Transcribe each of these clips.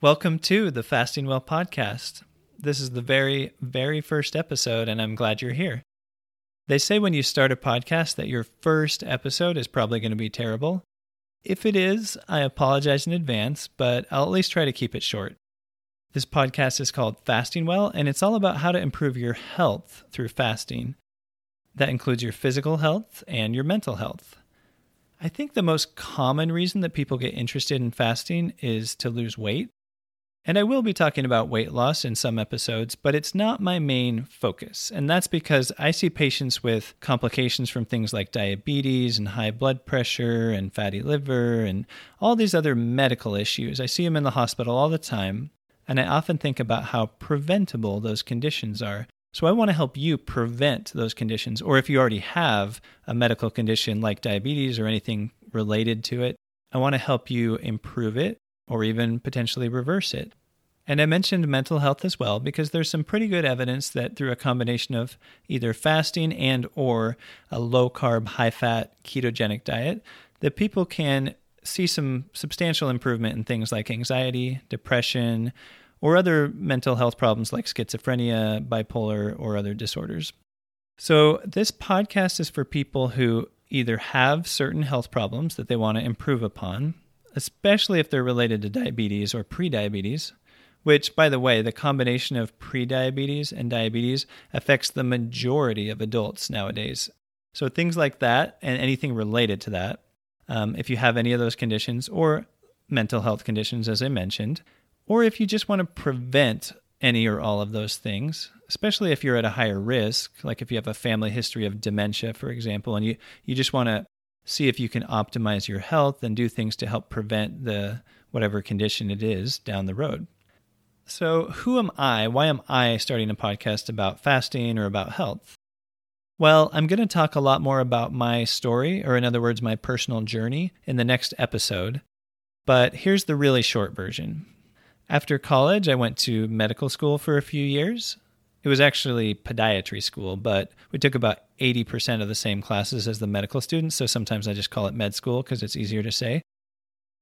Welcome to the FastingWell podcast. This is the very, very first episode, and I'm glad you're here. They say when you start a podcast that your first episode is probably going to be terrible. If it is, I apologize in advance, but I'll at least try to keep it short. This podcast is called FastingWell, and it's all about how to improve your health through fasting. That includes your physical health and your mental health. I think the most common reason that people get interested in fasting is to lose weight. And I will be talking about weight loss in some episodes, but it's not my main focus. And that's because I see patients with complications from things like diabetes and high blood pressure and fatty liver and all these other medical issues. I see them in the hospital all the time. And I often think about how preventable those conditions are. So I want to help you prevent those conditions. Or if you already have a medical condition like diabetes or anything related to it, I want to help you improve it or even potentially reverse it. And I mentioned mental health as well because there's some pretty good evidence that through a combination of either fasting and or a low carb, high fat ketogenic diet that people can see some substantial improvement in things like anxiety, depression, or other mental health problems like schizophrenia, bipolar, or other disorders. So, this podcast is for people who either have certain health problems that they want to improve upon, especially if they're related to diabetes or prediabetes, which, by the way, the combination of prediabetes and diabetes affects the majority of adults nowadays. So, things like that and anything related to that, um, if you have any of those conditions or mental health conditions, as I mentioned, or if you just want to prevent any or all of those things, especially if you're at a higher risk, like if you have a family history of dementia, for example, and you, you just want to see if you can optimize your health and do things to help prevent the whatever condition it is down the road. So, who am I? Why am I starting a podcast about fasting or about health? Well, I'm going to talk a lot more about my story, or in other words, my personal journey, in the next episode. But here's the really short version. After college, I went to medical school for a few years. It was actually podiatry school, but we took about 80% of the same classes as the medical students, so sometimes I just call it med school because it's easier to say.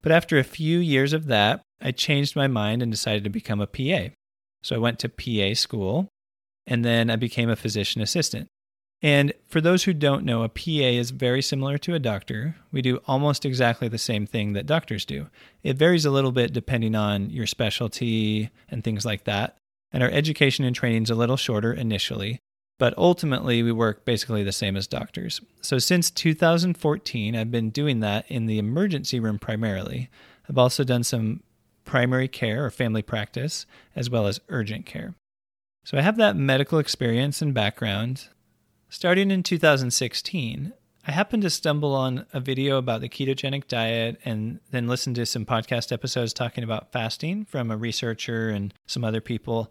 But after a few years of that, I changed my mind and decided to become a PA. So I went to PA school and then I became a physician assistant. And for those who don't know, a PA is very similar to a doctor. We do almost exactly the same thing that doctors do. It varies a little bit depending on your specialty and things like that and our education and training is a little shorter initially, but ultimately we work basically the same as doctors. So since 2014, I've been doing that in the emergency room primarily. I've also done some primary care or family practice, as well as urgent care. So I have that medical experience and background. Starting in 2016, I happened to stumble on a video about the ketogenic diet and then listened to some podcast episodes talking about fasting from a researcher and some other people.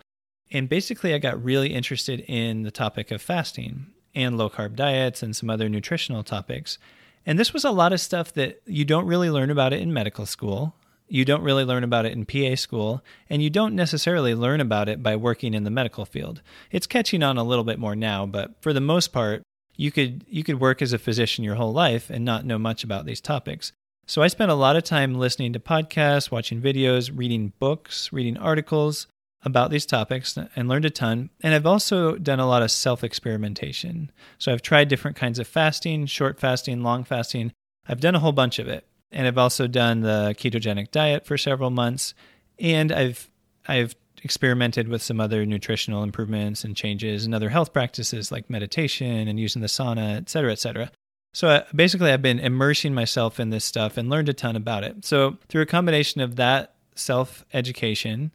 And basically, I got really interested in the topic of fasting and low carb diets and some other nutritional topics. And this was a lot of stuff that you don't really learn about it in medical school. You don't really learn about it in PA school, and you don't necessarily learn about it by working in the medical field. It's catching on a little bit more now, but for the most part, you could you could work as a physician your whole life and not know much about these topics. So I spent a lot of time listening to podcasts, watching videos, reading books, reading articles, about these topics and learned a ton. And I've also done a lot of self experimentation. So I've tried different kinds of fasting, short fasting, long fasting. I've done a whole bunch of it. And I've also done the ketogenic diet for several months. And I've I've experimented with some other nutritional improvements and changes and other health practices like meditation and using the sauna, et cetera, et cetera. So uh, basically, I've been immersing myself in this stuff and learned a ton about it. So through a combination of that self education,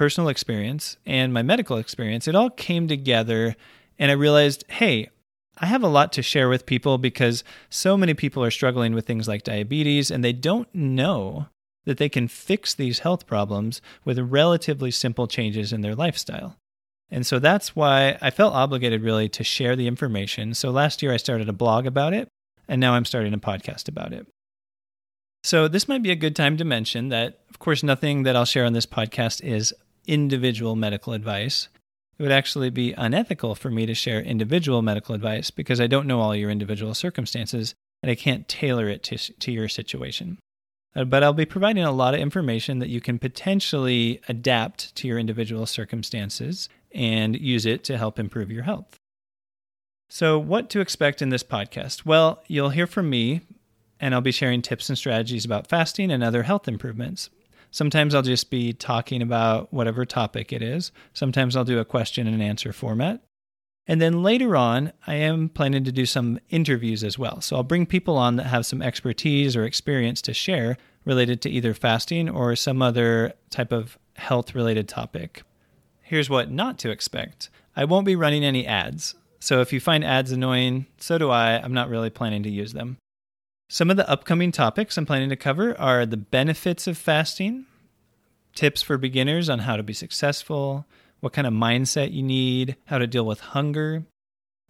personal experience and my medical experience, it all came together. And I realized, hey, I have a lot to share with people because so many people are struggling with things like diabetes and they don't know that they can fix these health problems with relatively simple changes in their lifestyle. And so that's why I felt obligated really to share the information. So last year I started a blog about it, and now I'm starting a podcast about it. So this might be a good time to mention that, of course, nothing that I'll share on this podcast is individual medical advice. It would actually be unethical for me to share individual medical advice because I don't know all your individual circumstances and I can't tailor it to, to your situation. Uh, but I'll be providing a lot of information that you can potentially adapt to your individual circumstances and use it to help improve your health. So, what to expect in this podcast? Well, you'll hear from me, and I'll be sharing tips and strategies about fasting and other health improvements. Sometimes I'll just be talking about whatever topic it is. Sometimes I'll do a question and answer format. And then later on, I am planning to do some interviews as well. So I'll bring people on that have some expertise or experience to share related to either fasting or some other type of health related topic. Here's what not to expect I won't be running any ads. So if you find ads annoying, so do I. I'm not really planning to use them. Some of the upcoming topics I'm planning to cover are the benefits of fasting, tips for beginners on how to be successful, what kind of mindset you need, how to deal with hunger,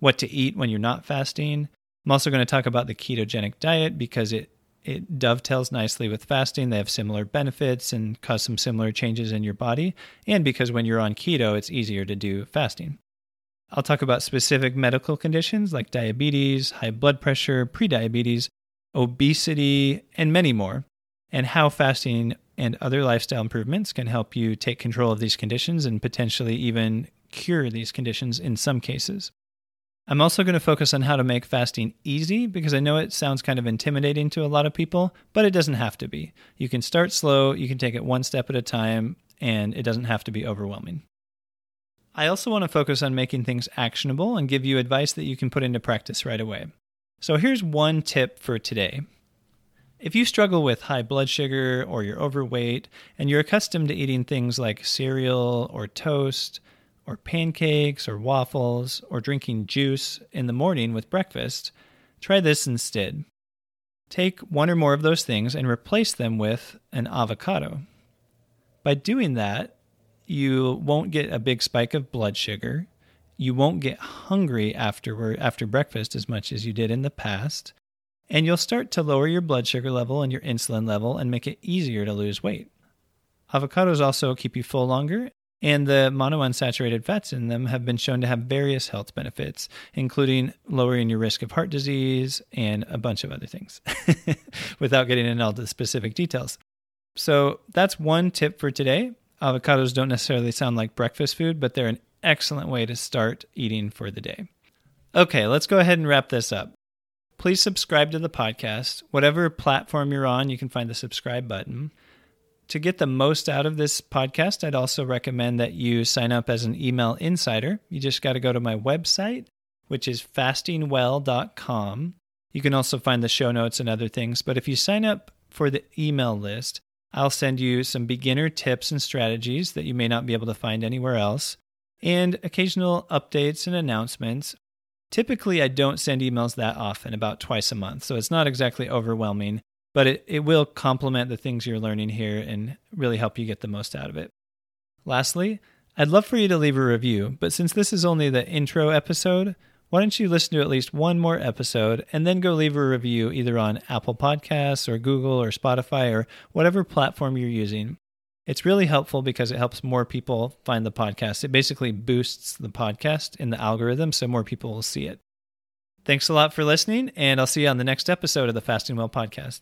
what to eat when you're not fasting. I'm also going to talk about the ketogenic diet because it it dovetails nicely with fasting. They have similar benefits and cause some similar changes in your body, and because when you're on keto, it's easier to do fasting. I'll talk about specific medical conditions like diabetes, high blood pressure, prediabetes, obesity, and many more, and how fasting and other lifestyle improvements can help you take control of these conditions and potentially even cure these conditions in some cases. I'm also going to focus on how to make fasting easy because I know it sounds kind of intimidating to a lot of people, but it doesn't have to be. You can start slow, you can take it one step at a time, and it doesn't have to be overwhelming. I also want to focus on making things actionable and give you advice that you can put into practice right away. So here's one tip for today if you struggle with high blood sugar or you're overweight and you're accustomed to eating things like cereal or toast or pancakes or waffles or drinking juice in the morning with breakfast, try this instead. Take one or more of those things and replace them with an avocado. By doing that, you won't get a big spike of blood sugar. You won't get hungry afterward after breakfast as much as you did in the past and you'll start to lower your blood sugar level and your insulin level and make it easier to lose weight. Avocados also keep you full longer, and the monounsaturated fats in them have been shown to have various health benefits, including lowering your risk of heart disease and a bunch of other things, without getting into all the specific details. So that's one tip for today. Avocados don't necessarily sound like breakfast food, but they're an excellent way to start eating for the day. Okay, let's go ahead and wrap this up please subscribe to the podcast. Whatever platform you're on, you can find the subscribe button. To get the most out of this podcast, I'd also recommend that you sign up as an email insider. You just got to go to my website, which is fastingwell.com. You can also find the show notes and other things. But if you sign up for the email list, I'll send you some beginner tips and strategies that you may not be able to find anywhere else, and occasional updates and announcements Typically, I don't send emails that often, about twice a month, so it's not exactly overwhelming, but it, it will complement the things you're learning here and really help you get the most out of it. Lastly, I'd love for you to leave a review, but since this is only the intro episode, why don't you listen to at least one more episode and then go leave a review either on Apple Podcasts or Google or Spotify or whatever platform you're using. It's really helpful because it helps more people find the podcast. It basically boosts the podcast in the algorithm so more people will see it. Thanks a lot for listening, and I'll see you on the next episode of the FastingWell podcast.